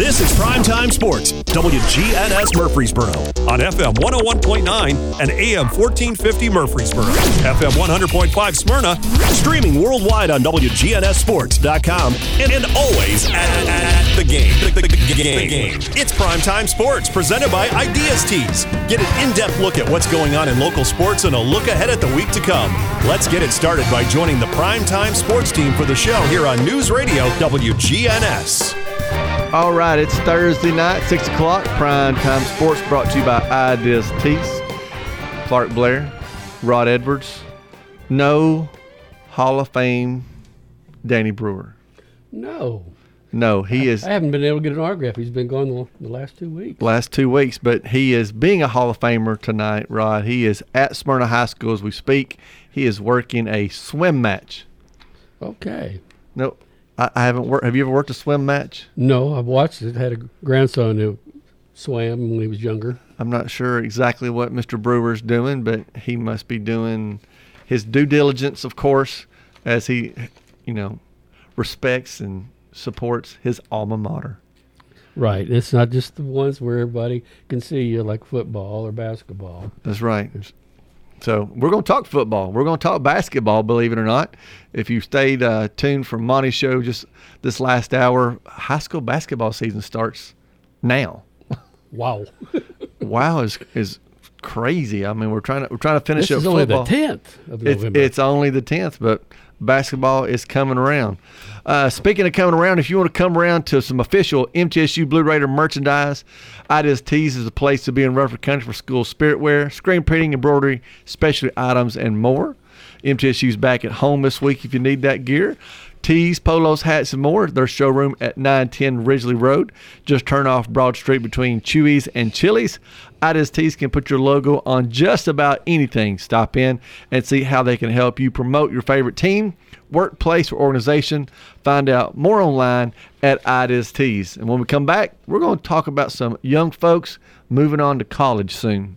This is Primetime Sports, WGNS Murfreesboro, on FM 101.9 and AM 1450 Murfreesboro, FM 100.5 Smyrna, streaming worldwide on WGNSSports.com, and, and always at, at the game. The, the, the game. It's Primetime Sports, presented by Ideas Tees. Get an in depth look at what's going on in local sports and a look ahead at the week to come. Let's get it started by joining the Primetime Sports team for the show here on News Radio WGNS. All right, it's Thursday night, 6 o'clock. Prime Time Sports brought to you by Ideas Tees. Clark Blair, Rod Edwards. No Hall of Fame Danny Brewer. No. No, he is. I haven't been able to get an autograph. He's been gone the, the last two weeks. Last two weeks, but he is being a Hall of Famer tonight, Rod. He is at Smyrna High School as we speak. He is working a swim match. Okay. No, I, I haven't worked. Have you ever worked a swim match? No, I've watched it. Had a grandson who swam when he was younger. I'm not sure exactly what Mr. Brewer's doing, but he must be doing his due diligence, of course, as he, you know, respects and supports his alma mater. Right. It's not just the ones where everybody can see you, like football or basketball. That's right. So we're going to talk football. We're going to talk basketball, believe it or not. If you stayed uh, tuned for Monty's show just this last hour, high school basketball season starts now. Wow. wow is is crazy. I mean, we're trying to we're trying to finish this up is only football. the tenth of It's, it's only the tenth, but basketball is coming around. Uh, speaking of coming around, if you want to come around to some official MTSU Blue Raider merchandise, Ideas Tees is a place to be in Rutherford County for school spirit wear, screen printing, embroidery, specialty items, and more. MTSU's back at home this week if you need that gear. Tees, polos, hats, and more. Their showroom at 910 Ridgely Road. Just turn off Broad Street between Chuy's and Chili's. Ideas Tees can put your logo on just about anything. Stop in and see how they can help you promote your favorite team, workplace, or organization. Find out more online at Ideas Tees. And when we come back, we're going to talk about some young folks moving on to college soon.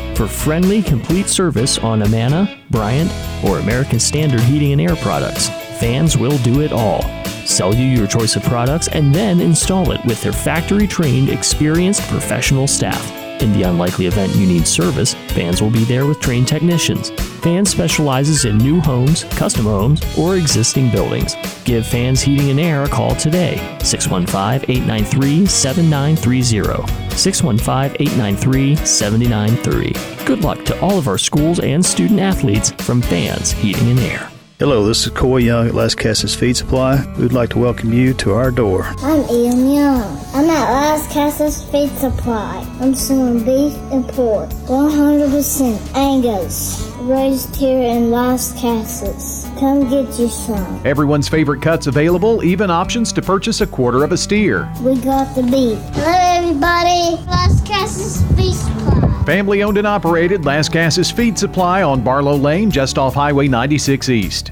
for friendly, complete service on Amana, Bryant, or American Standard Heating and Air products. Fans will do it all. Sell you your choice of products and then install it with their factory trained, experienced professional staff. In the unlikely event you need service, Fans will be there with trained technicians. Fans specializes in new homes, custom homes, or existing buildings. Give Fans Heating and Air a call today. 615 893 7930. 615 893 7930. Good luck to all of our schools and student athletes from Fans Heating and Air. Hello, this is Coy Young at Lascassas Feed Supply. We'd like to welcome you to our door. I'm Ian Young. I'm at Lascassas Feed Supply. I'm selling beef and pork, 100% Angus, raised here in Las Casas. Come get you some. Everyone's favorite cuts available, even options to purchase a quarter of a steer. We got the beef. Hello, everybody. Lascassas Feed Supply. Family owned and operated Lascassas Feed Supply on Barlow Lane, just off Highway 96 East.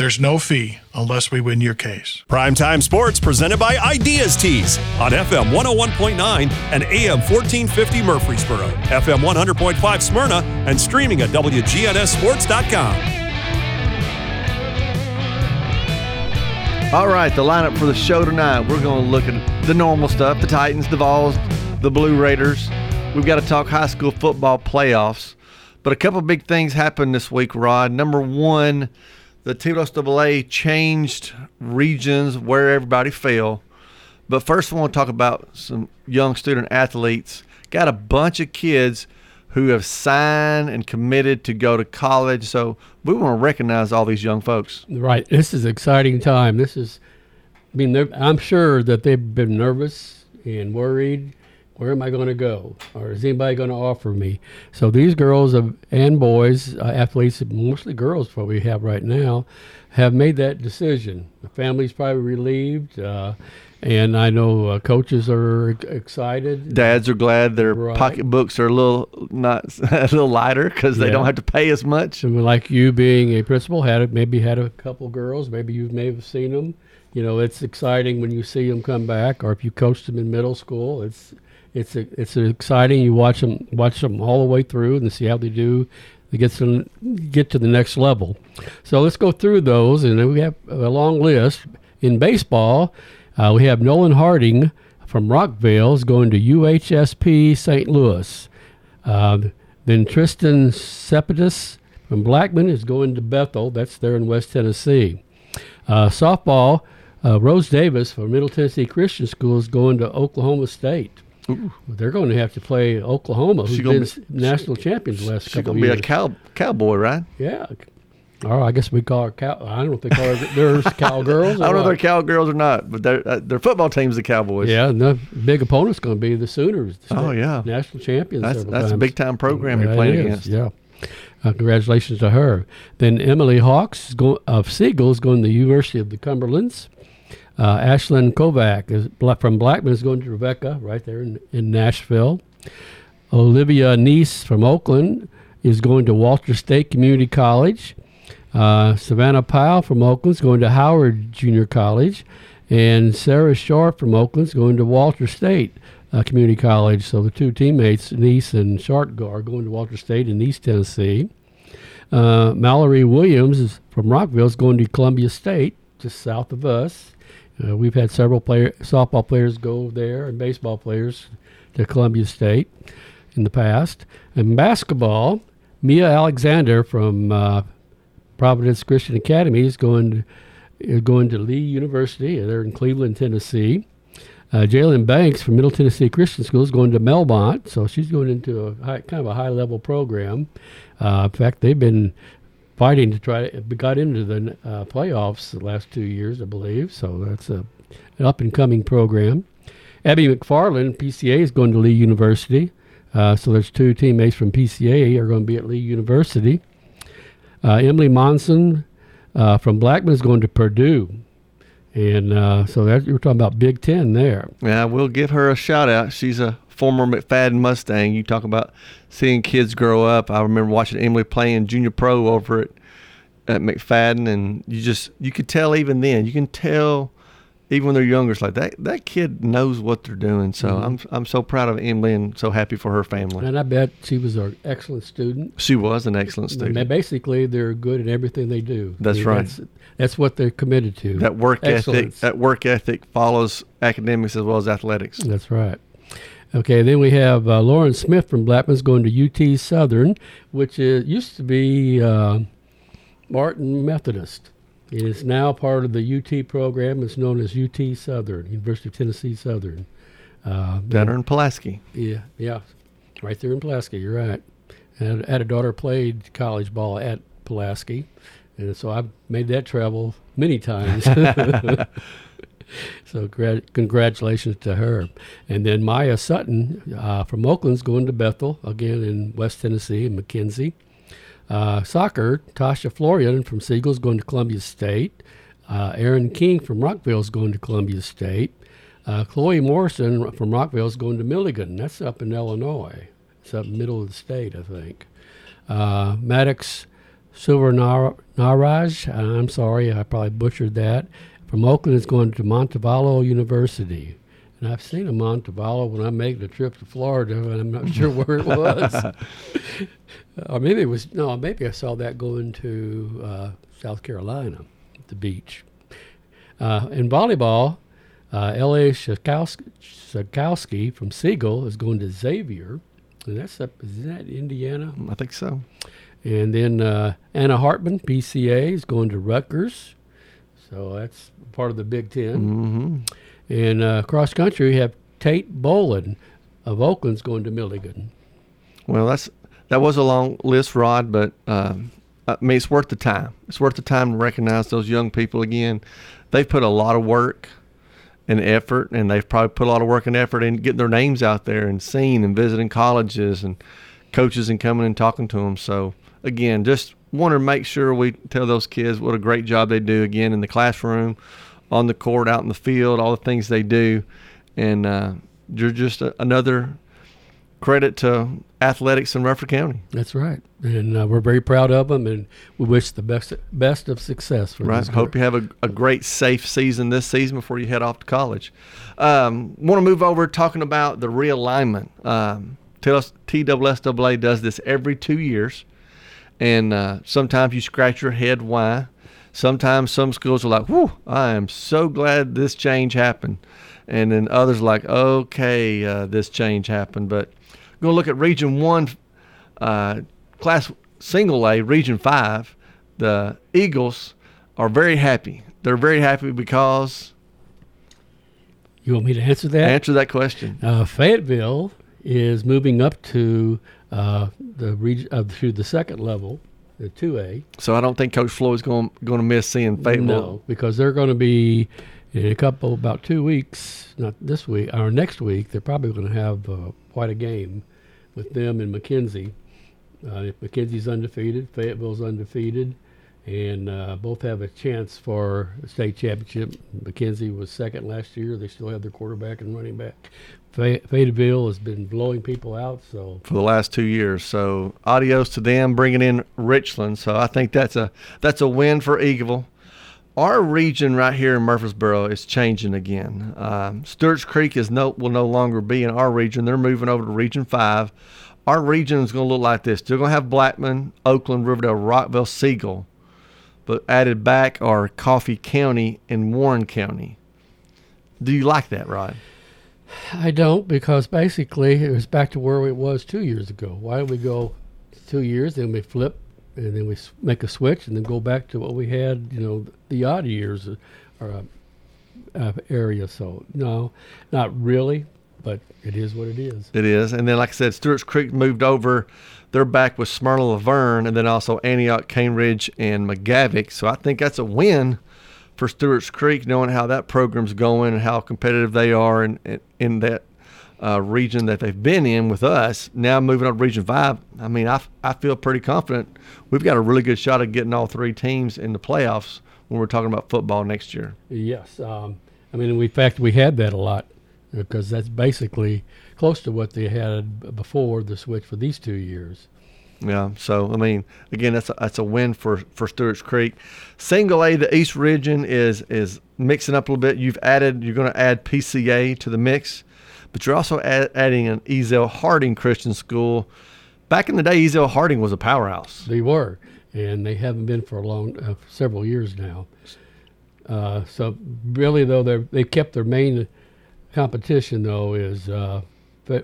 there's no fee unless we win your case. Primetime Sports presented by Ideas Tees on FM 101.9 and AM 1450 Murfreesboro, FM 100.5 Smyrna, and streaming at WGNSSports.com. All right, the lineup for the show tonight. We're going to look at the normal stuff the Titans, the Vols, the Blue Raiders. We've got to talk high school football playoffs. But a couple big things happened this week, Rod. Number one, the TSSAA changed regions where everybody fell. But first, I want to talk about some young student athletes. Got a bunch of kids who have signed and committed to go to college. So we want to recognize all these young folks. Right. This is exciting time. This is, I mean, I'm sure that they've been nervous and worried. Where am I going to go? Or is anybody going to offer me? So these girls and boys, uh, athletes, mostly girls, what we have right now, have made that decision. The family's probably relieved. Uh, and I know uh, coaches are excited. Dads are glad their right. pocketbooks are a little not a little lighter because they yeah. don't have to pay as much. And like you being a principal, had maybe had a couple girls, maybe you may have seen them. You know, it's exciting when you see them come back, or if you coached them in middle school, it's it's a, it's exciting. You watch them watch them all the way through and see how they do. They get to get to the next level. So let's go through those, and we have a long list in baseball. Uh, we have Nolan Harding from Rockvale is going to UHSP St. Louis. Uh, then Tristan Sepetus from Blackman is going to Bethel. That's there in West Tennessee. Uh, softball, uh, Rose Davis from Middle Tennessee Christian School is going to Oklahoma State. Ooh. They're going to have to play Oklahoma, who's been be, national champions the last couple of years. She's going to be a cow, cowboy, right? Yeah, Oh, I guess we call her cow. I don't know if they call her. There's cowgirls. I don't know if they're cowgirls or not, but their uh, their football team's the Cowboys. Yeah, and the big opponent's going to be the Sooners. The oh yeah, national champions. That's that's times. a big time program you're playing against. Yeah. Uh, congratulations to her. Then Emily Hawks go, of Siegel's going to the University of the Cumberlands. Uh, Ashlyn Kovac is from Blackman is going to Trevecca right there in, in Nashville. Olivia Neese from Oakland is going to Walter State Community College. Uh, Savannah Powell from Oakland is going to Howard Junior College, and Sarah Sharp from Oakland is going to Walter State uh, Community College. So the two teammates, Nice and Sharp, are going to Walter State in East Tennessee. Uh, Mallory Williams is from Rockvale is going to Columbia State, just south of us. Uh, we've had several player, softball players go there and baseball players to Columbia State in the past. And basketball, Mia Alexander from uh, Providence Christian Academy is going to, going to Lee University. They're in Cleveland, Tennessee. Uh, Jalen Banks from Middle Tennessee Christian School is going to Belmont, so she's going into a high, kind of a high level program. Uh, in fact, they've been fighting to try to got into the uh, playoffs the last two years, I believe. So that's a, an up and coming program. Abby McFarland, PCA, is going to Lee University. Uh, so there's two teammates from PCA are going to be at Lee University. Uh, Emily Monson uh, from Blackman is going to Purdue. And uh, so that, you're talking about Big Ten there. Yeah, we'll give her a shout out. She's a former McFadden Mustang. You talk about seeing kids grow up. I remember watching Emily playing junior pro over at, at McFadden, and you just you could tell even then. You can tell even when they're younger, it's like that that kid knows what they're doing. So mm-hmm. I'm I'm so proud of Emily and so happy for her family. And I bet she was an excellent student. She was an excellent student. Basically, they're good at everything they do. That's I mean, right. That's, that's, what they're committed to. That work Excellence. ethic. That work ethic follows academics as well as athletics. That's right. Okay, then we have uh, Lauren Smith from Blackman's going to UT Southern, which is, used to be uh, Martin Methodist. It is now part of the UT program. It's known as UT Southern, University of Tennessee Southern. Uh, Down in Pulaski. Yeah, yeah, right there in Pulaski. You're right. And I had a daughter played college ball at Pulaski, and so I've made that travel many times. so gra- congratulations to her. And then Maya Sutton uh, from Oakland's going to Bethel again in West Tennessee, McKenzie. Uh, soccer, Tasha Florian from Siegel is going to Columbia State. Uh, Aaron King from Rockvale is going to Columbia State. Uh, Chloe Morrison from Rockvale is going to Milligan. That's up in Illinois. It's up middle of the state, I think. Uh, Maddox Silver Naraj, I'm sorry, I probably butchered that. From Oakland is going to Montevallo University. And I've seen a Montevallo when I make the trip to Florida, and I'm not sure where it was. or maybe it was, no, maybe I saw that going to uh, South Carolina, the beach. Uh, in volleyball, uh, L.A. Shakowski from Siegel is going to Xavier. And that's up, is that Indiana? I think so. And then uh, Anna Hartman, PCA, is going to Rutgers. So that's part of the Big 10 Mm-hmm. And uh, cross country, we have Tate Boland of Oakland's going to Milligan. Well, that's that was a long list, Rod, but um, I mean it's worth the time. It's worth the time to recognize those young people again. They've put a lot of work and effort, and they've probably put a lot of work and effort in getting their names out there and seen and visiting colleges and coaches and coming and talking to them. So again, just want to make sure we tell those kids what a great job they do again in the classroom, on the court, out in the field, all the things they do, and uh, you're just a, another credit to athletics in Rutherford County. That's right, and uh, we're very proud of them, and we wish the best best of success for right. Hope you have a, a great, safe season this season before you head off to college. Um, Want to move over talking about the realignment. Um, TSSAA does this every two years, and uh, sometimes you scratch your head why. Sometimes some schools are like, "Whew, I am so glad this change happened," and then others are like, "Okay, uh, this change happened." But I'm going to look at Region One, uh, Class Single A, Region Five. The Eagles are very happy. They're very happy because You want me to answer that? answer that question. Uh, Fayetteville is moving up to uh, the region uh, to the second level, two A. So I don't think Coach Floyd's going going to miss seeing Fayetteville. No, because they're going to be in a couple about two weeks, not this week or next week. They're probably going to have uh, quite a game with them and McKenzie. Uh, McKenzie's undefeated, Fayetteville's undefeated, and uh, both have a chance for state championship. McKenzie was second last year. They still have their quarterback and running back. Fay- Fayetteville has been blowing people out, so for the last two years. So adios to them, bringing in Richland. So I think that's a that's a win for Eagleville. Our region right here in Murfreesboro is changing again. Um, Creek is no will no longer be in our region. They're moving over to Region Five. Our region is going to look like this. They're going to have Blackman, Oakland, Riverdale, Rockvale, Siegel, but added back are Coffee County and Warren County. Do you like that, Rod? I don't because basically it was back to where it was two years ago. Why don't we go two years, then we flip, and then we make a switch, and then go back to what we had, you know, the odd years or uh, uh, area? So no, not really, but it is what it is. It is. And then, like I said, Stewart's Creek moved over. They're back with Smyrna La Vergne and then also Antioch, Cane Ridge, and McGavock. So I think that's a win for Stewart's Creek, knowing how that program's going and how competitive they are in, in, in that uh, region that they've been in with us. Now moving up to Region 5, I mean, I, I feel pretty confident we've got a really good shot of getting all three teams in the playoffs when we're talking about football next year. Yes, um, I mean, in fact, we had that a lot because that's basically close to what they had before the switch for these two years. Yeah. So I mean, again, that's a, that's a win for for Stewart's Creek. Single A, the East Region is is mixing up a little bit. You've added, you're going to add PCA to the mix, but you're also add, adding an Ezell Harding Christian School. Back in the day, Ezell Harding was a powerhouse. They were, and they haven't been for a long, uh, several years now. Uh, so really, though, they they kept their main competition though is uh,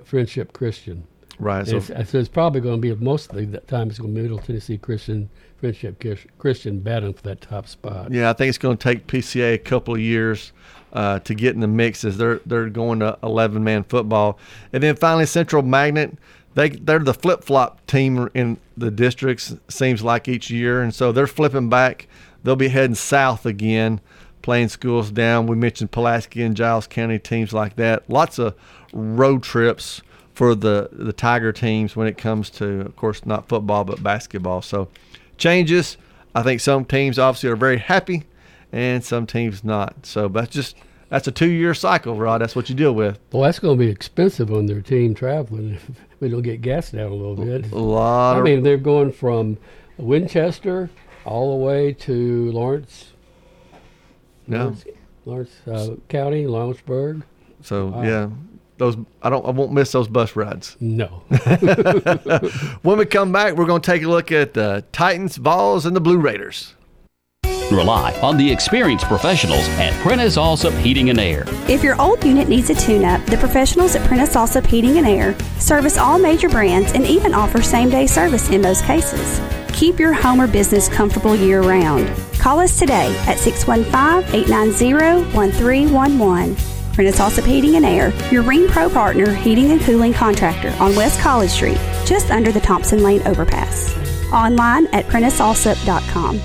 Friendship Christian. Right. So it's, so it's probably going to be mostly that time it's going to be Middle Tennessee Christian Friendship Christian battling for that top spot. yeah, I think it's going to take PCA a couple of years uh, to get in the mix as they're they're going to 11 man football, and then finally Central Magnet. They they're the flip flop team in the districts. Seems like each year, and so they're flipping back. They'll be heading south again, playing schools down. We mentioned Pulaski and Giles County teams like that. Lots of road trips for the the Tiger teams when it comes to, of course, not football but basketball. So changes. I think some teams obviously are very happy, and some teams not. So that's just that's a two year cycle, Rod. That's what you deal with. Well, that's going to be expensive on their team traveling don't get gas down a little bit. A lot. I mean, they're going from Winchester all the way to Lawrence. Yeah. Lawrence, Lawrence uh, County, Lawrenceburg. So Wow. yeah, those I don't I won't miss those bus rides. No. when we come back, we're going to take a look at the Titans, Vols, and the Blue Raiders. Rely on the experienced professionals at Prentice Allsup Heating and Air. If your old unit needs a tune up, the professionals at Prentice Allsup Heating and Air service all major brands and even offer same day service in most cases. Keep your home or business comfortable year round. Call us today at 615 890 1311. Prentice Allsup Heating and Air, your Rheem Pro partner heating and cooling contractor on West College Street, just under the Thompson Lane overpass. Online at PrenticeAllsup.com.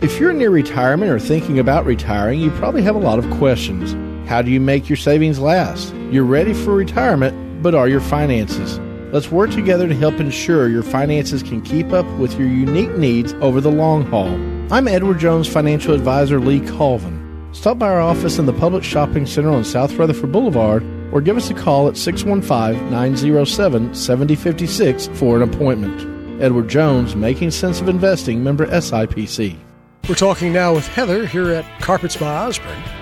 If you're near retirement or thinking about retiring, you probably have a lot of questions. How do you make your savings last? You're ready for retirement, but are your finances? Let's work together to help ensure your finances can keep up with your unique needs over the long haul. I'm Edward Jones financial advisor Lee Colvin. Stop by our office in the Public Shopping Center on South Rutherford Boulevard or give us a call at 615 907 7056 for an appointment. Edward Jones, Making Sense of Investing, member SIPC. We're talking now with Heather here at Carpets by Osborne.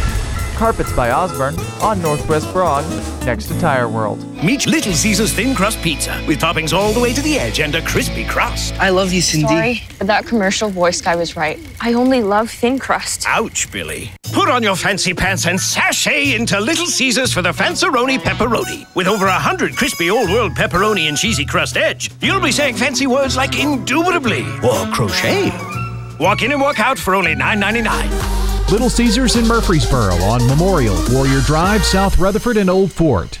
Carpets by Osborne on Northwest Broad, next to Tire World. Meet Little Caesars thin crust pizza with toppings all the way to the edge and a crispy crust. I love you, Cindy. Sorry, but that commercial voice guy was right. I only love thin crust. Ouch, Billy. Put on your fancy pants and sashay into Little Caesars for the Fanceroni Pepperoni. With over a hundred crispy old world pepperoni and cheesy crust edge, you'll be saying fancy words like indubitably or crochet. Walk in and walk out for only $9.99. Little Caesars in Murfreesboro on Memorial, Warrior Drive, South Rutherford, and Old Fort.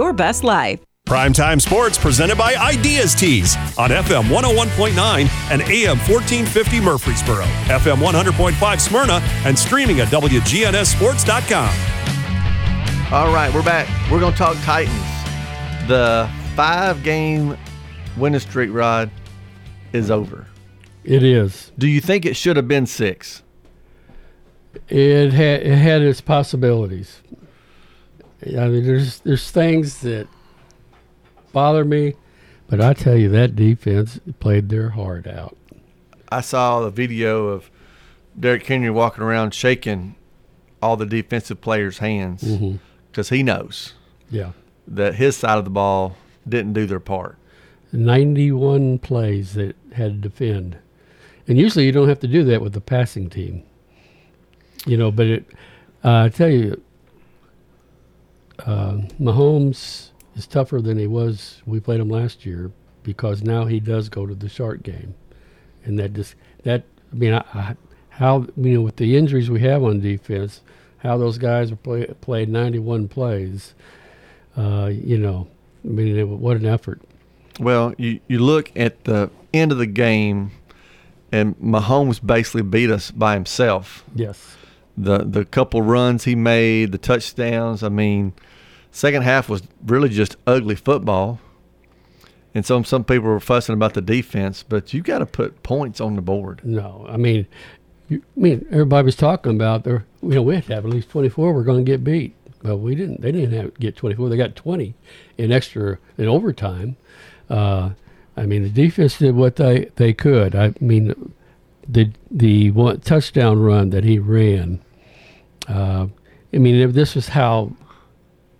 best life. Primetime Sports presented by Ideas Tees on FM 101.9 and AM 1450 Murfreesboro, FM 100.5 Smyrna, and streaming at WGNSSports.com. All right, we're back. We're going to talk Titans. The five game winning streak, Rod, is over. It is. Do you think it should have been six? It had it had its possibilities. I mean, there's there's things that bother me, but I tell you that defense played their heart out. I saw the video of Derrick Henry walking around shaking all the defensive players' hands because he knows Yeah. that his side of the ball didn't do their part. 91 plays that had to defend. And usually you don't have to do that with the passing team. You know, but it, uh, I tell you, uh, Mahomes is tougher than he was. We played him last year because now he does go to the shark game. And that just, that, I mean, I, I, how, you know, with the injuries we have on defense, how those guys play, played 91 plays, uh, you know, I mean, it, what an effort. Well, you, you look at the end of the game, and Mahomes basically beat us by himself. Yes. The the couple runs he made, the touchdowns. I mean, second half was really just ugly football. And some some people were fussing about the defense, but you got to put points on the board. No, I mean, you, I mean everybody was talking about there. You know, we had to have at least twenty four. We're going to get beat. Well, we didn't. They didn't have get twenty four. They got twenty in extra in overtime. Uh, I mean, the defense did what they they could. I mean, the the one touchdown run that he ran. Uh, I mean, if this was how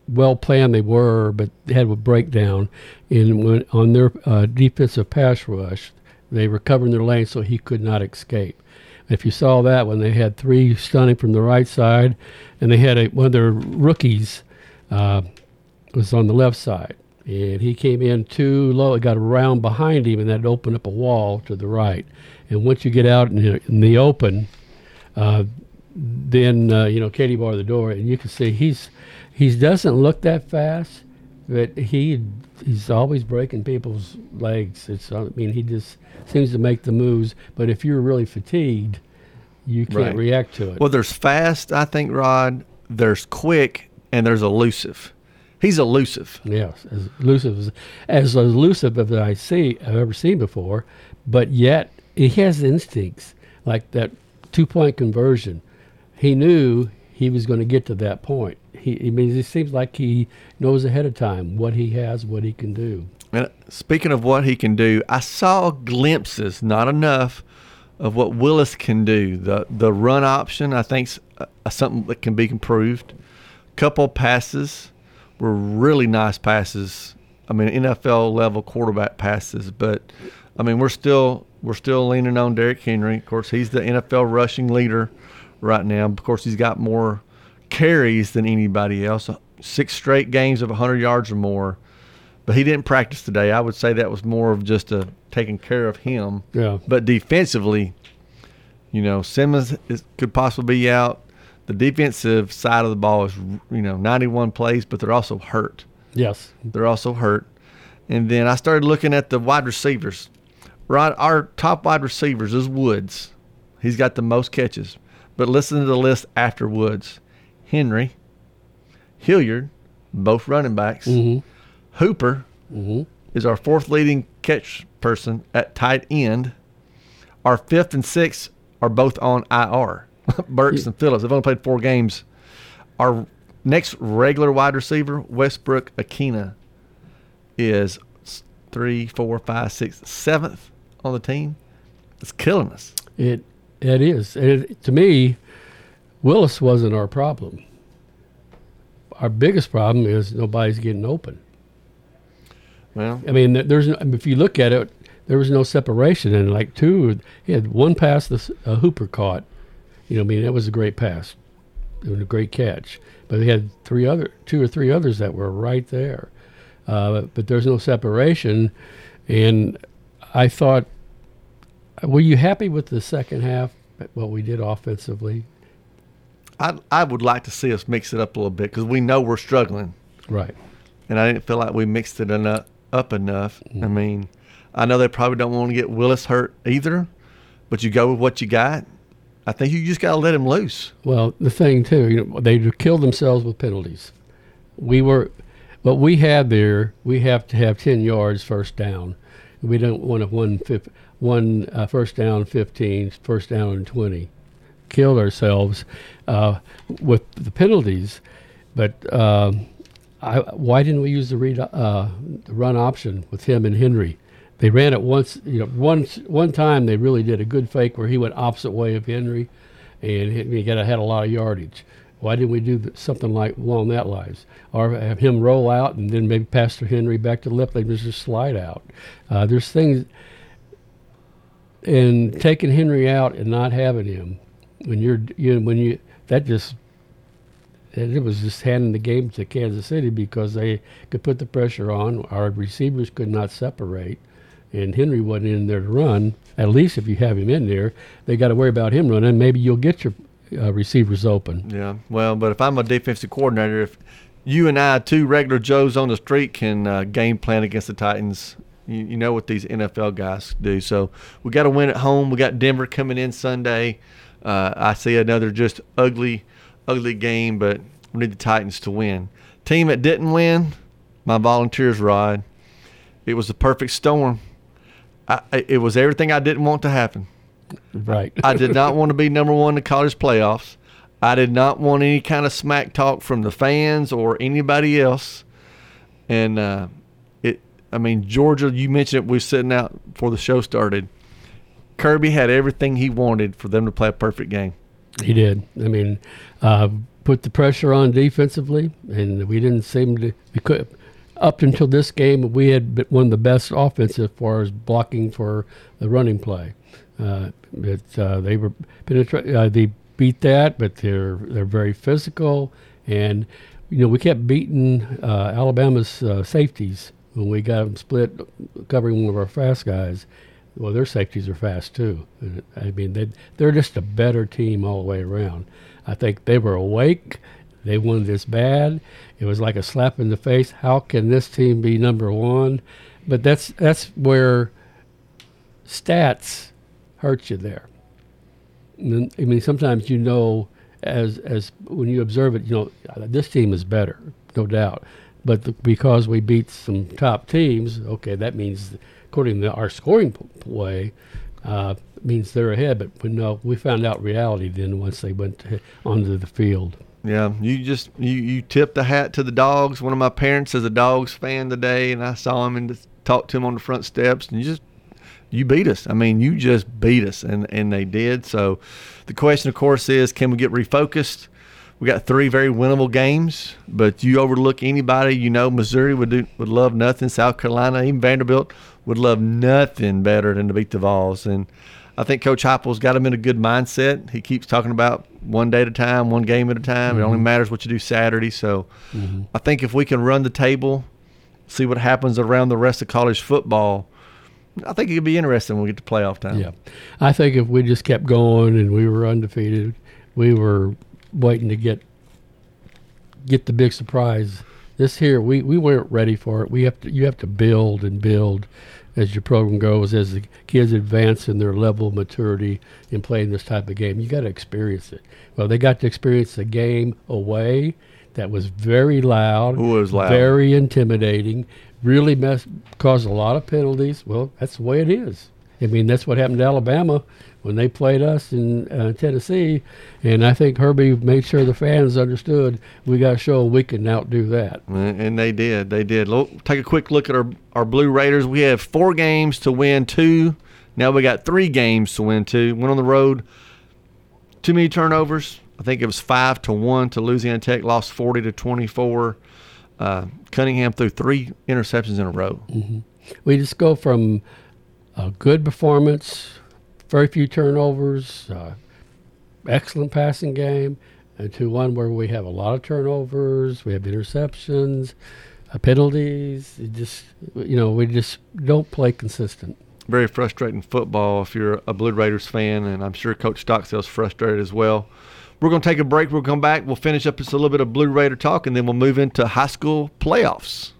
well planned they were, but they had a breakdown And when, on their uh, defensive pass rush. They were covering their lane so he could not escape. If you saw that when they had three stunning from the right side, and they had a, one of their rookies uh, was on the left side, and he came in too low. It got around behind him, and that opened up a wall to the right. And once you get out in the, in the open, uh, then uh, you know Katie barred the door, and you can see he's he doesn't look that fast, but he he's always breaking people's legs. It's I mean he just seems to make the moves, but if you're really fatigued, you can't Right. react to it. Well, there's fast, I think, Rod. There's quick, and there's elusive. He's elusive. Yes, as elusive as, as elusive as I see I've ever seen before, but yet he has instincts like that two point conversion. He knew he was going to get to that point. He, I it seems like he knows ahead of time what he has, what he can do. And speaking of what he can do, I saw glimpses, not enough, of what Willis can do. The the run option, I think, uh, something that can be improved. Couple passes were really nice passes. I mean, NFL level quarterback passes, but I mean, we're still we're still leaning on Derrick Henry. Of course, he's the NFL rushing leader right now. Of course, he's got more carries than anybody else. Six straight games of 100 yards or more but he didn't practice today. I would say that was more of just a taking care of him. Yeah. But defensively, you know, Simmons is, could possibly be out. The defensive side of the ball is, you know, 91 plays, but they're also hurt. Yes. They're also hurt. And then I started looking at the wide receivers. Right, our top wide receivers is Woods. He's got the most catches. But listen to the list after Woods: Henry, Hilliard, both running backs. Mm-hmm. Hooper mm-hmm. is our fourth leading catch person at tight end. Our fifth and sixth are both on IR. Burks and Phillips. They've only played four games. Our next regular wide receiver, Westbrook Ikhine, is three, four, five, six, seventh on the team. It's killing us. It it is. It, to me, Willis wasn't our problem. Our biggest problem is nobody's getting open. Well, I mean, there's if you look at it, there was no separation, and like two, he had one pass the uh, Hooper caught. You know, I mean, that was a great pass, it was a great catch. But he had three other, two or three others that were right there. Uh, but there's no separation, and I thought, were you happy with the second half? What we did offensively, I I would like to see us mix it up a little bit because we know we're struggling. right? and I didn't feel like we mixed it enough, up enough. I Mm-hmm. mean, I know they probably don't want to get Willis hurt either, but you go with what you got. I think you just got to let him loose. Well, the thing too, you know, they killed themselves with penalties. We were, what we had there, we have to have ten yards first down. We don't want to one fif- one uh, first down, 15, first down and twenty. Killed ourselves uh, with the penalties, but um I, why didn't we use the read uh, the run option with him and Henry? They ran it once, you know, once one time they really did a good fake where he went opposite way of Henry, and he, got had a lot of yardage. Why didn't we do th- something like along that lines, or have him roll out and then maybe pass to Henry back to the left, they just slide out. Uh, there's things, and taking Henry out and not having him when you're you when you that just it was just handing the game to Kansas City because they could put the pressure on. Our receivers could not separate, and Henry wasn't in there to run. At least if you have him in there, they got to worry about him running. Maybe you'll get your uh, receivers open. Yeah. Well, but if I'm a defensive coordinator, if you and I, two regular Joes on the street, can uh, game plan against the Titans, You, you know what these NFL guys do. So we got to win at home. We got Denver coming in Sunday. Uh, I see another just ugly, ugly game, but we need the Titans to win. Team that didn't win, my Volunteers ride. It was a perfect storm. I, it was everything I didn't want to happen. Right. I did not want to be number one in the college playoffs. I did not want any kind of smack talk from the fans or anybody else. And uh, it, I mean, Georgia, you mentioned it. We were sitting out before the show started. Kirby had everything he wanted for them to play a perfect game. He did. I mean, uh, put the pressure on defensively, and we didn't seem to. We could up until this game, we had one of the best offenses as far as blocking for the running play. Uh, but uh, they were uh, they beat that, but they're they're very physical, and you know we kept beating uh, Alabama's uh, safeties when we got them split, covering one of our fast guys. Well, their safeties are fast too. I mean, they they're just a better team all the way around. I think they were awake. They wanted this bad. It was like a slap in the face. How can this team be number one? But that's that's where stats hurt you there. I mean, sometimes you know, as as when you observe it, you know, this team is better, no doubt. But the, because we beat some top teams, okay, that means according to our scoring p- way, uh, means they're ahead. But we know we found out reality then once they went to, onto the field. Yeah, you just you you tip the hat to the dogs. One of my parents is a dogs fan today, and I saw him and talked to him on the front steps, and you just you beat us. I mean, you just beat us, and and they did. So, the question, of course, is can we get refocused? We got three very winnable games, but you overlook anybody. You know, Missouri would do, would love nothing. South Carolina, even Vanderbilt would love nothing better than to beat the Vols. And I think Coach Heupel's got them in a good mindset. He keeps talking about one day at a time, one game at a time. Mm-hmm. It only mm-hmm. matters what you do Saturday. So mm-hmm. I think if we can run the table, see what happens around the rest of college football, I think it could be interesting when we get to playoff time. Yeah, I think if we just kept going and we were undefeated, we were waiting to get get the big surprise. This here, we, we weren't ready for it. We have to you have to build and build as your program goes, as the kids advance in their level of maturity in playing this type of game. You got to experience it. Well, they got to experience the game away that was very loud, Who was loud, very intimidating, really mess, caused a lot of penalties. Well, that's the way it is. I mean, that's what happened to Alabama when they played us in uh, Tennessee, and I think Kirby made sure the fans understood we got to show we can outdo that. And they did. They did. Look, take a quick look at our our Blue Raiders. We have four games to win two. Now we got three games to win two. Went on the road. Too many turnovers. I think it was five to one to Louisiana Tech. Lost forty to twenty four. Uh, Cunningham threw three interceptions in a row. Mm-hmm. We just go from a good performance, very few turnovers, uh, excellent passing game, and to one where we have a lot of turnovers, we have interceptions, uh, penalties. It just you know we just don't play consistent. Very frustrating football if you're a Blue Raiders fan, and I'm sure Coach Stockstill's frustrated as well. We're going to take a break. We'll come back. We'll finish up just a little bit of Blue Raider talk, and then we'll move into high school playoffs.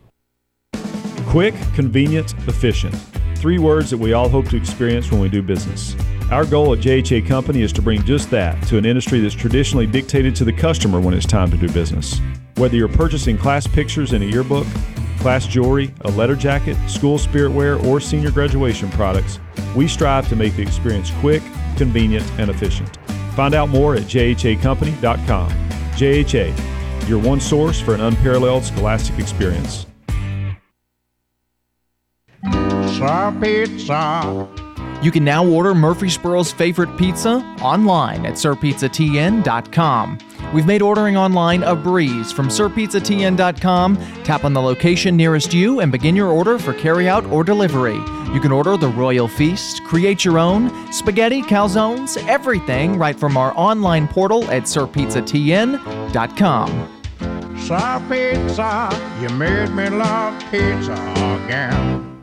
Quick, convenient, efficient. Three words that we all hope to experience when we do business. Our goal at JHA Company is to bring just that to an industry that's traditionally dictated to the customer when it's time to do business. Whether you're purchasing class pictures in a yearbook, class jewelry, a letter jacket, school spirit wear, or senior graduation products, we strive to make the experience quick, convenient, and efficient. Find out more at jhacompany.com. JHA, your one source for an unparalleled scholastic experience. Sir Pizza. You can now order Murfreesboro's favorite pizza online at sirpizzatn.com. We've made ordering online a breeze from sirpizzatn.com. Tap on the location nearest you and begin your order for carryout or delivery. You can order the Royal Feast, create your own, spaghetti, calzones, everything right from our online portal at sirpizzatn.com. Sir Pizza, you made me love pizza again.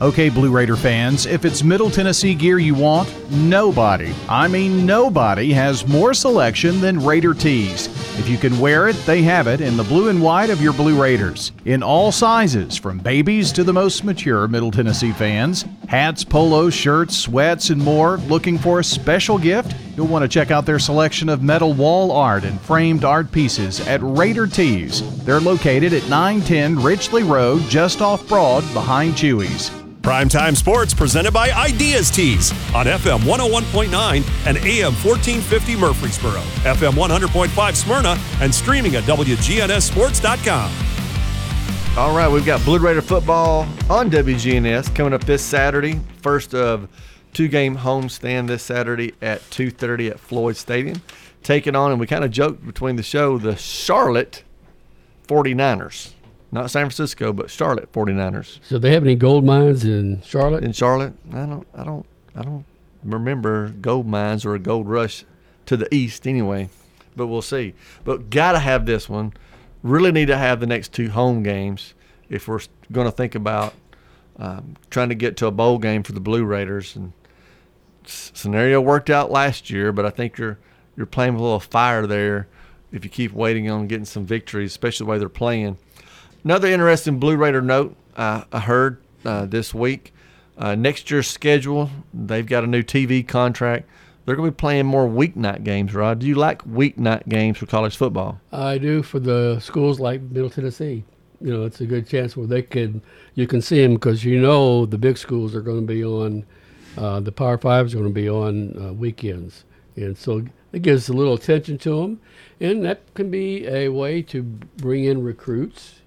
Okay, Blue Raider fans, if it's Middle Tennessee gear you want, nobody, I mean nobody, has more selection than Raider Tees. If you can wear it, they have it in the blue and white of your Blue Raiders. In all sizes, from babies to the most mature Middle Tennessee fans. Hats, polos, shirts, sweats, and more. Looking for a special gift? You'll want to check out their selection of metal wall art and framed art pieces at Raider Tees. They're located at 910 Ridgely Road, just off Broad, behind Chuy's. Primetime Sports presented by Ideas Tees on FM 101.9 and AM 1450 Murfreesboro, FM 100.5 Smyrna, and streaming at WGNSSports.com. All right, we've got Blue Raider football on WGNS coming up this Saturday. First of two-game homestand this Saturday at 2:30 at Floyd Stadium. Taking on, and we kind of joked between the show, the Charlotte 49ers. Not San Francisco, but Charlotte 49ers. So they have any gold mines in Charlotte? In Charlotte, I don't, I don't, I don't remember gold mines or a gold rush to the east anyway. But we'll see. But gotta have this one. Really need to have the next two home games if we're going to think about um, trying to get to a bowl game for the Blue Raiders. And scenario worked out last year, but I think you're you're playing with a little fire there if you keep waiting on getting some victories, especially the way they're playing. Another interesting Blue Raider note uh, I heard uh, this week. Uh, next year's schedule, they've got a new TV contract. They're going to be playing more weeknight games, Rod. Do you like weeknight games for college football? I do for the schools like Middle Tennessee. You know, it's a good chance where they could, you can see them because you know the big schools are going to be on, uh, the Power Fives are going to be on uh, weekends. And so it gives a little attention to them. And that can be a way to bring in recruits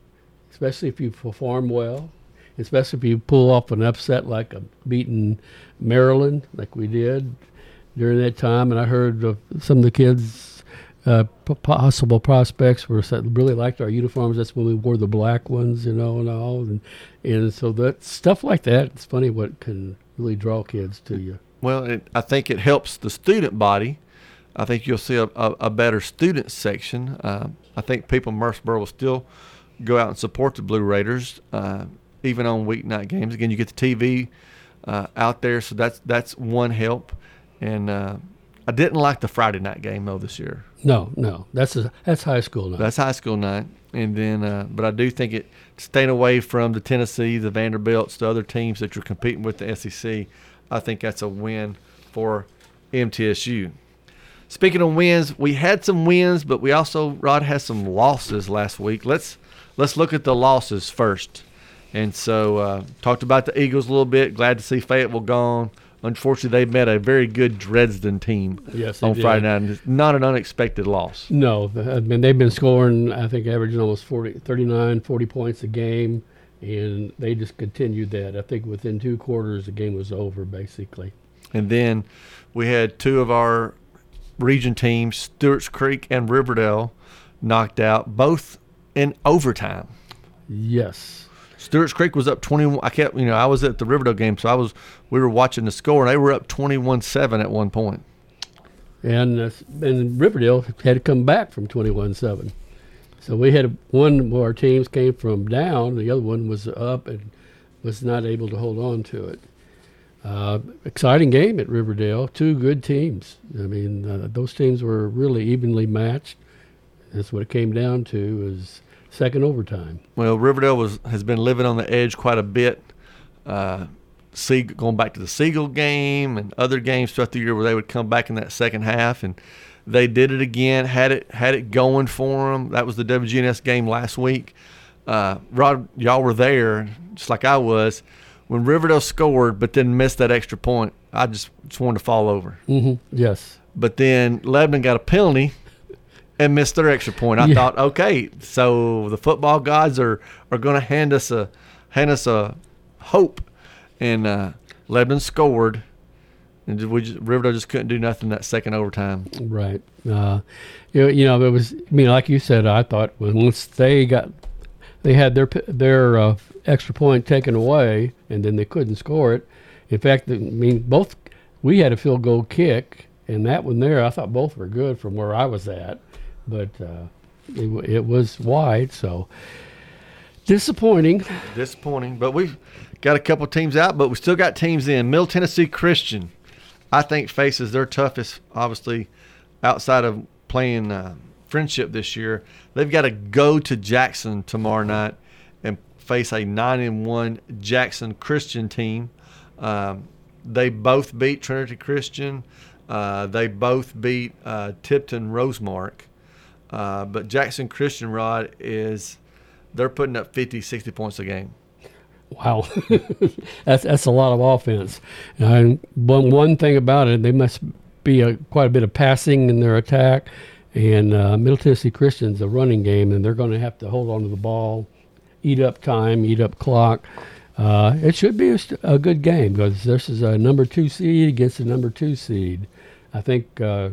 especially if you perform well, especially if you pull off an upset like a beating Maryland, like we did during that time. And I heard of some of the kids, uh, possible prospects, were really liked our uniforms. That's when we wore the black ones, you know, and all. And, and so that stuff like that, it's funny what can really draw kids to you. Well, it, I think it helps the student body. I think you'll see a, a, a better student section. Uh, I think people in Murfreesboro will still go out and support the Blue Raiders, uh, even on weeknight games. Again, you get the TV uh, out there, so that's that's one help. And uh, I didn't like the Friday night game though this year. No, no, that's a, that's high school night. That's high school night, and then uh, but I do think it staying away from the Tennessee, the Vanderbilts, the other teams that you're competing with the SEC. I think that's a win for MTSU. Speaking of wins, we had some wins, but we also Rod had some losses last week. Let's let's look at the losses first. And so, uh, talked about the Eagles a little bit. Glad to see Fayetteville gone. Unfortunately, they met a very good Dresden team yes, on. Friday night. Not an unexpected loss. No, I mean they've been scoring. I think averaging almost 40, 39, 40 points a game, and they just continued that. I think within two quarters, the game was over basically. And then we had two of our region teams, Stewart's Creek and Riverdale, knocked out both in overtime. Yes. Stewart's Creek was up 21. I kept, you know, I was at the Riverdale game, so I was, we were watching the score, and they were up 21 7 at one point. And, uh, and Riverdale had to come back from 21 7. So we had one where our teams came from down, the other one was up and was not able to hold on to it. Uh, exciting game at Riverdale. Two good teams. I mean, uh, those teams were really evenly matched. That's what it came down to was second overtime. Well, Riverdale was has been living on the edge quite a bit uh, see going back to the Siegel game and other games throughout the year where they would come back in that second half and they did it again, had it had it going for them. That was the WGNS game last week. Uh, Rod, y'all were there, just like I was, when Riverdale scored, but then missed that extra point. I just just wanted to fall over. Mm-hmm. Yes. But then Lebanon got a penalty and missed their extra point. I Yeah. thought, okay, so the football gods are, are going to hand us a hand us a hope, and uh, Lebanon scored, and we just, Riverdale just couldn't do nothing that second overtime. Right. Uh, you, know, it was. I mean, like you said, I thought when once they got, they had their their uh, extra point taken away, and then they couldn't score it. In fact, I mean, both we had a field goal kick, and that one there, I thought both were good from where I was at, but uh, it, it was wide, so disappointing. Disappointing, but we've got a couple teams out, but we still got teams in. Middle Tennessee Christian, I think, faces their toughest, obviously, outside of playing uh, friendship this year. They've got to go to Jackson tomorrow night and face a nine and one Jackson Christian team. Um, they both beat Trinity Christian. Uh, they both beat uh, Tipton Rosemark. Uh, but Jackson Christian Rod is they're putting up 50, 60 points a game. Wow, that's that's a lot of offense. And one one thing about it, they must be a, quite a bit of passing in their attack. And uh, Middle Tennessee Christian's a running game, and they're going to have to hold on to the ball, eat up time, eat up clock. Uh, it should be a, a good game because this is a number two seed against a number two seed. I think uh,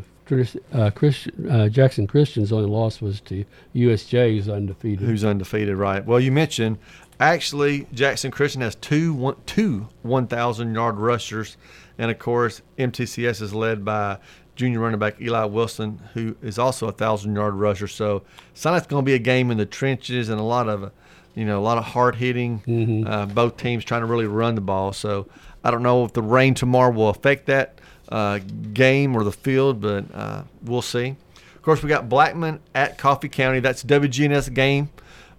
uh, Christ- uh, Jackson Christian's only loss was to USJ, who's undefeated. Who's undefeated, right? Well, you mentioned actually Jackson Christian has two one, two 1,000 yard rushers, and of course MTCS is led by junior running back Eli Wilson, who is also a thousand yard rusher. So it's not like it's going to be a game in the trenches and a lot of, you know, a lot of hard hitting. Uh, both teams trying to really run the ball. So I don't know if the rain tomorrow will affect that uh, game or the field, but uh, we'll see. Of course, we got Blackman at Coffee County. That's WGNS game.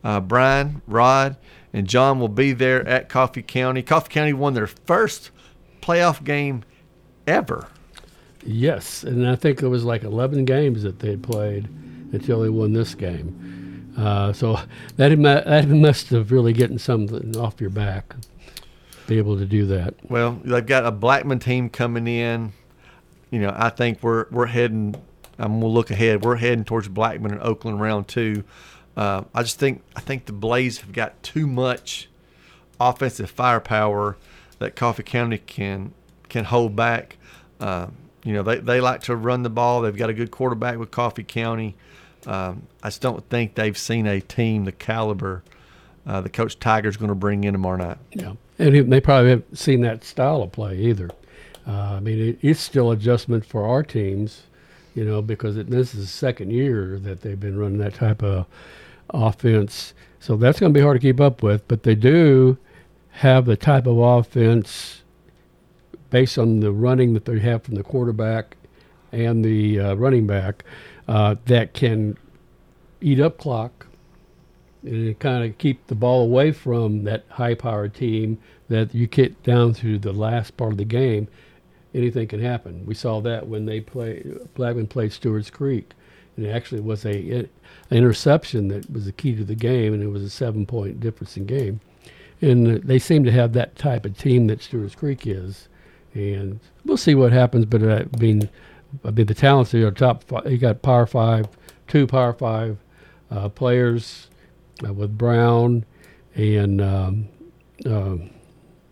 Uh, Brian, Rod, and John will be there at Coffee County. Coffee County won their first playoff game ever. Yes, and I think it was like 11 games that they played until they won this game. Uh, so that that must have really getting something off your back, be able to do that. Well, they've got a Blackman team coming in. You know, I think we're we're heading. I'm gonna look ahead. We're heading towards Blackman and Oakland round two. Uh, I just think I think the Blaze have got too much offensive firepower that Coffee County can can hold back. Uh, you know, they, they like to run the ball. They've got a good quarterback with Coffee County. Um, I just don't think they've seen a team the caliber uh, the Coach Tiger's going to bring in tomorrow night. Yeah, and they probably haven't seen that style of play either. Uh, I mean, it, it's still adjustment for our teams, you know, because it, this is the second year that they've been running that type of offense. So that's going to be hard to keep up with. But they do have the type of offense based on the running that they have from the quarterback and the uh, running back uh, that can eat up clock and kind of keep the ball away from that high-powered team that you get down to the last part of the game. Anything can happen. We saw that when they play Blackman played Stewart's Creek, and it actually was a, an interception that was the key to the game, and it was a seven-point difference in game. And uh, they seem to have that type of team that Stewart's Creek is, and we'll see what happens. But uh, I mean, I mean the talents are top. Five, you got Power Five, two Power Five uh, players uh, with Brown and um, uh,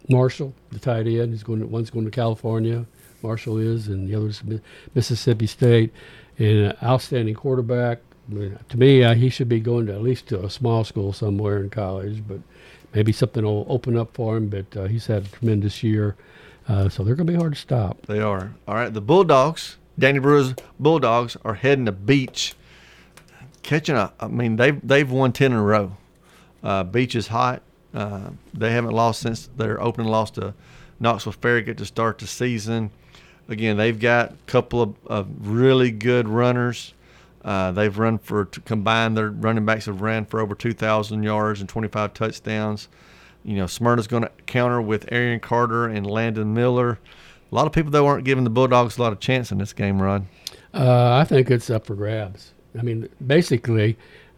Marshall, the tight end. He's going. To, one's going to California. Marshall is, and the other's Mi- Mississippi State. And an outstanding quarterback. I mean, to me, uh, he should be going to at least to a small school somewhere in college, but maybe something will open up for him. But uh, he's had a tremendous year, uh, so they're going to be hard to stop. They are. All right. The Bulldogs, Danny Brewer's Bulldogs, are heading to Beach. Catching a, I mean, they've, they've won 10 in a row. Uh, Beach is hot. Uh, they haven't lost since their opening loss to Knoxville Farragut to start the season. Again, they've got a couple of, of really good runners. Uh, they've run for to combine their running backs have ran for over 2,000 yards and 25 touchdowns. You know, Smyrna's going to counter with Arian Carter and Landon Miller. A lot of people though aren't giving the Bulldogs a lot of chance in this game, Rod. Uh, I think it's up for grabs. I mean, basically,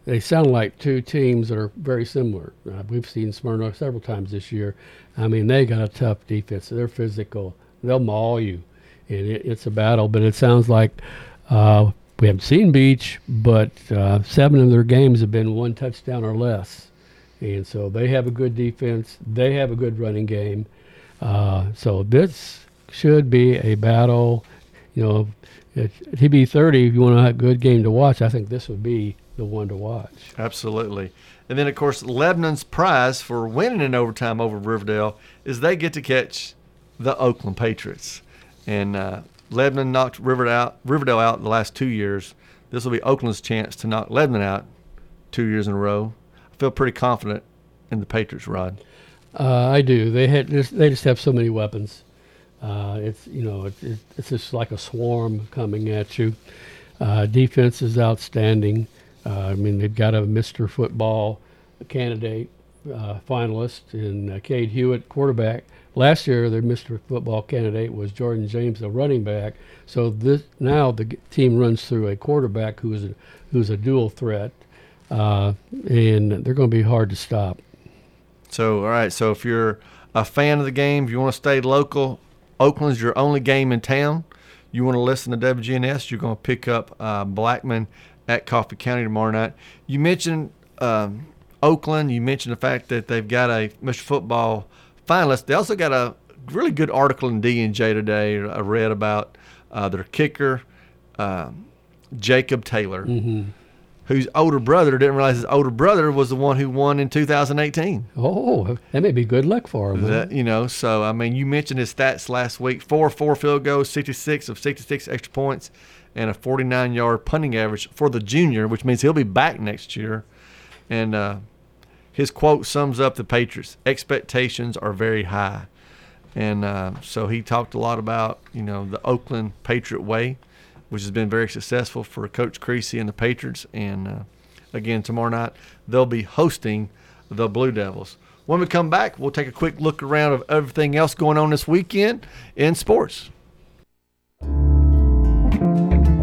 they sound like two teams that are very similar. Uh, we've seen Smyrna several times this year. I mean, they got a tough defense. They're physical. They'll maul you, and it, it's a battle. But it sounds like uh, we haven't seen Beach, but uh, seven of their games have been one touchdown or less, and so they have a good defense. They have a good running game. Uh, so this should be a battle. You know, TB 30, if you want a good game to watch, I think this would be the one to watch. Absolutely. And then, of course, Lebanon's prize for winning in overtime over Riverdale is they get to catch the Oakland Patriots. And uh, Lebanon knocked Riverdale out, Riverdale out in the last two years. This will be Oakland's chance to knock Lebanon out two years in a row. I feel pretty confident in the Patriots, Rod. Uh, I do. They had just, they just have so many weapons. Uh, it's you know it, it, it's just like a swarm coming at you. Uh, defense is outstanding. Uh, I mean they've got a Mr. Football candidate uh, finalist in uh, Cade Hewitt, quarterback. Last year their Mr. Football candidate was Jordan James, a running back. So this now the team runs through a quarterback who is a, who's a dual threat, uh, and they're going to be hard to stop. So all right, so if you're a fan of the game, if you want to stay local, Oakland's your only game in town. You want to listen to WGNS, you're going to pick up uh, Blackman at Coffee County tomorrow night. You mentioned um, Oakland. You mentioned the fact that they've got a Mr. Football finalist. They also got a really good article in D&J today. I read about uh, their kicker, um, Jacob Taylor. Mm-hmm whose older brother didn't realize his older brother was the one who won in 2018. Oh, that may be good luck for him. That, you know, so I mean, you mentioned his stats last week: four four field goals, 66 of 66 extra points, and a 49 yard punting average for the junior, which means he'll be back next year. And uh, his quote sums up the Patriots: expectations are very high. And uh, so he talked a lot about you know the Oakland Patriot way which has been very successful for Coach Creasy and the Patriots. And uh, again, tomorrow night they'll be hosting the Blue Devils. When we come back, we'll take a quick look around of everything else going on this weekend in sports.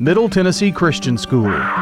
Middle Tennessee Christian School,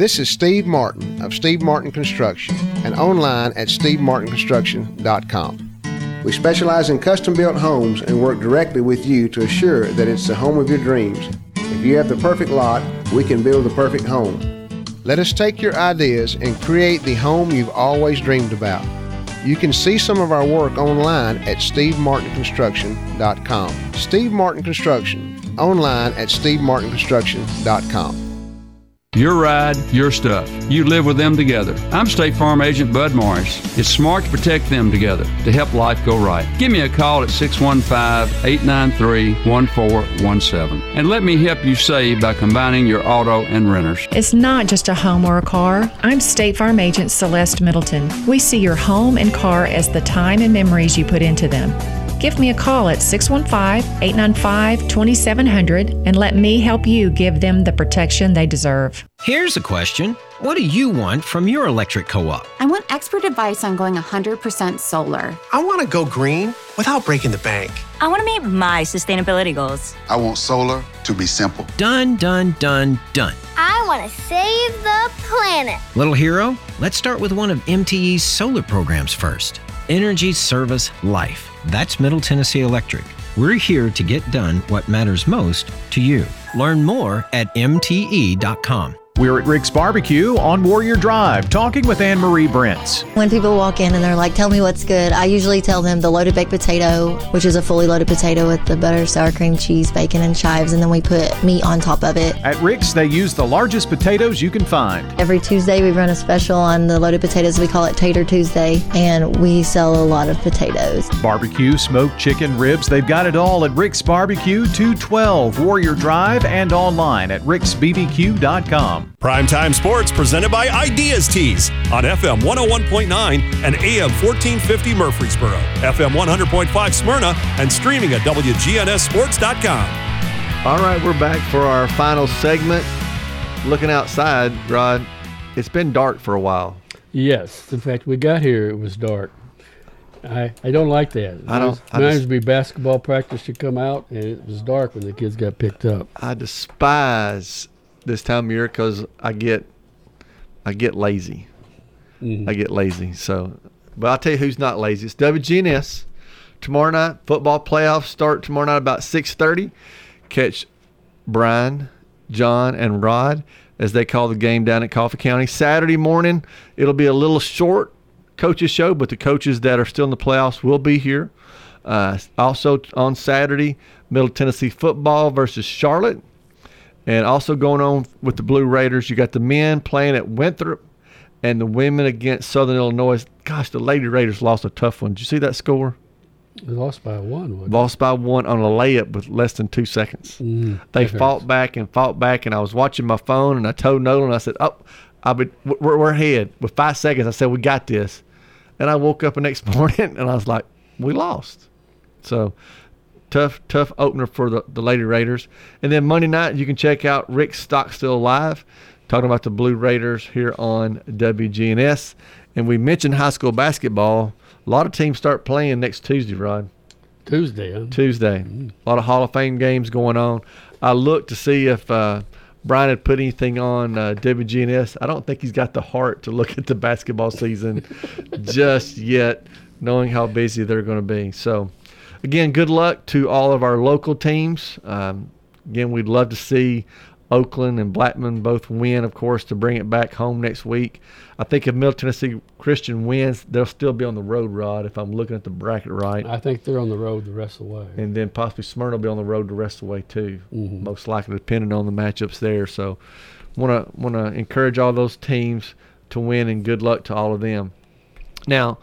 This is Steve Martin of Steve Martin Construction and online at stevemartinconstruction.com. We specialize in custom built homes and work directly with you to assure that it's the home of your dreams. If you have the perfect lot, we can build the perfect home. Let us take your ideas and create the home you've always dreamed about. You can see some of our work online at stevemartinconstruction.com. Steve Martin Construction, online at stevemartinconstruction.com. Your ride, your stuff. You live with them together. I'm State Farm Agent Bud Morris. It's smart to protect them together to help life go right. Give me a call at 615 893 1417 and let me help you save by combining your auto and renters. It's not just a home or a car. I'm State Farm Agent Celeste Middleton. We see your home and car as the time and memories you put into them. Give me a call at 615 895 2700 and let me help you give them the protection they deserve. Here's a question What do you want from your electric co op? I want expert advice on going 100% solar. I want to go green without breaking the bank. I want to meet my sustainability goals. I want solar to be simple. Done, done, done, done. I want to save the planet. Little hero, let's start with one of MTE's solar programs first Energy Service Life. That's Middle Tennessee Electric. We're here to get done what matters most to you. Learn more at MTE.com. We're at Rick's Barbecue on Warrior Drive, talking with Anne Marie Brents. When people walk in and they're like, "Tell me what's good," I usually tell them the loaded baked potato, which is a fully loaded potato with the butter, sour cream, cheese, bacon, and chives, and then we put meat on top of it. At Rick's, they use the largest potatoes you can find. Every Tuesday, we run a special on the loaded potatoes. We call it Tater Tuesday, and we sell a lot of potatoes. Barbecue, smoked chicken, ribs, they've got it all at Rick's Barbecue, 212 Warrior Drive, and online at ricksbbq.com. Primetime Sports presented by Ideas Tees on FM 101.9 and AM 1450 Murfreesboro, FM 100.5 Smyrna, and streaming at WGNSSports.com. All right, we're back for our final segment. Looking outside, Rod, it's been dark for a while. Yes. In fact, we got here, it was dark. I, I don't like that. I don't- I Reminds just- me basketball practice should come out, and it was dark when the kids got picked up. I despise this time of year because I get I get lazy. I get lazy. So, but I'll tell you who's not lazy. It's WGNS. Tomorrow night, football playoffs start tomorrow night about six thirty. Catch Brian, John, and Rod as they call the game down at Coffee County. Saturday morning, it'll be a little short coaches show, but the coaches that are still in the playoffs will be here. Uh, also on Saturday, Middle Tennessee football versus Charlotte. And also going on with the Blue Raiders, you got the men playing at Winthrop and the women against Southern Illinois. Gosh, the Lady Raiders lost a tough one. Did you see that score? They lost by one. wasn't Lost by one on a layup with less than two seconds. Mm, they fought back and fought back, and I was watching my phone, and I told Nolan, I said, "Oh, I'll be, we're, we're ahead with five seconds." I said, "We got this," and I woke up the next morning, and I was like, "We lost." So tough, tough opener for the, the Lady Raiders. And then Monday night, you can check out Rick Stockstill live, talking about the Blue Raiders here on WGNS. And we mentioned high school basketball. A lot of teams start playing next Tuesday, Rod. Tuesday, huh? Tuesday. A lot of Hall of Fame games going on. I looked to see if uh, Brian had put anything on uh, WGNS. I don't think he's got the heart to look at the basketball season just yet, knowing how busy they're going to be. So, again, good luck to all of our local teams. Um, again, we'd love to see Oakland and Blackman both win, of course, to bring it back home next week. I think if Middle Tennessee Christian wins, they'll still be on the road, Rod, if I'm looking at the bracket right. I think they're on the road the rest of the way. And then possibly Smyrna will be on the road the rest of the way too, most likely depending on the matchups there. So, want to want to encourage all those teams to win and good luck to all of them. Now,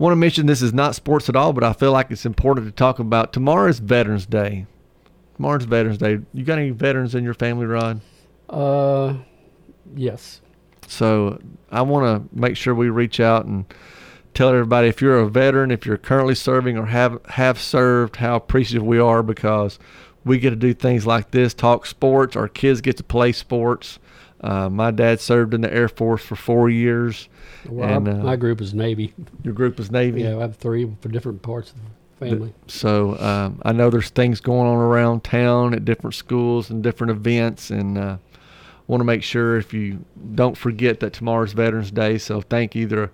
want to mention this is not sports at all, but I feel like it's important to talk about. Tomorrow is Veterans Day. Tomorrow's Veterans Day. You got any veterans in your family, Rod? Uh, yes. So I want to make sure we reach out and tell everybody if you're a veteran, if you're currently serving or have have served, how appreciative we are because we get to do things like this, talk sports. Our kids get to play sports. Uh, my dad served in the Air Force for four years. Well, and, uh, my group is Navy. Your group is Navy. Yeah, I have three for different parts of the family. So um, I know there's things going on around town at different schools and different events, and uh, want to make sure if you don't forget that tomorrow's Veterans Day. So thank either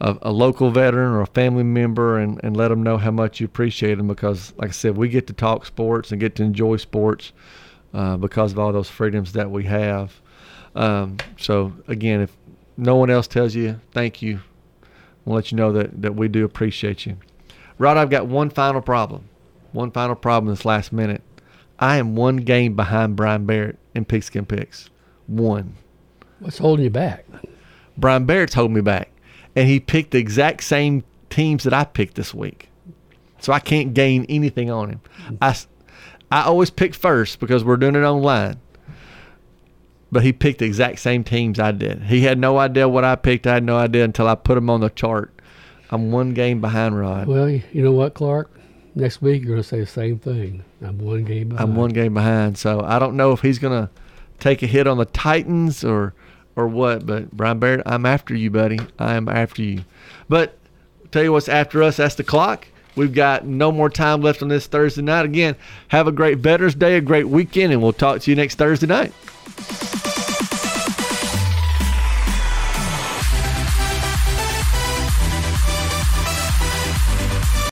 a, a local veteran or a family member, and, and let them know how much you appreciate them because, like I said, we get to talk sports and get to enjoy sports uh, because of all those freedoms that we have. Um, so again, if no one else tells you thank you, we'll let you know that, that we do appreciate you. Rod, I've got one final problem. One final problem this last minute. I am one game behind Brian Barrett in Pigskin Picks. One. What's holding you back? Brian Barrett's holding me back. And he picked the exact same teams that I picked this week. So I can't gain anything on him. I, I always pick first because we're doing it online. But he picked the exact same teams I did. He had no idea what I picked. I had no idea until I put him on the chart. I'm one game behind Rod. Well, you know what, Clark? Next week you're going to say the same thing. I'm one game behind. I'm one game behind, so I don't know if he's gonna take a hit on the Titans or or what. But Brian Barrett, I'm after you, buddy. I am after you. But tell you what's after us. That's the clock. We've got no more time left on this Thursday night. Again, have a great Veterans Day, a great weekend, and we'll talk to you next Thursday night.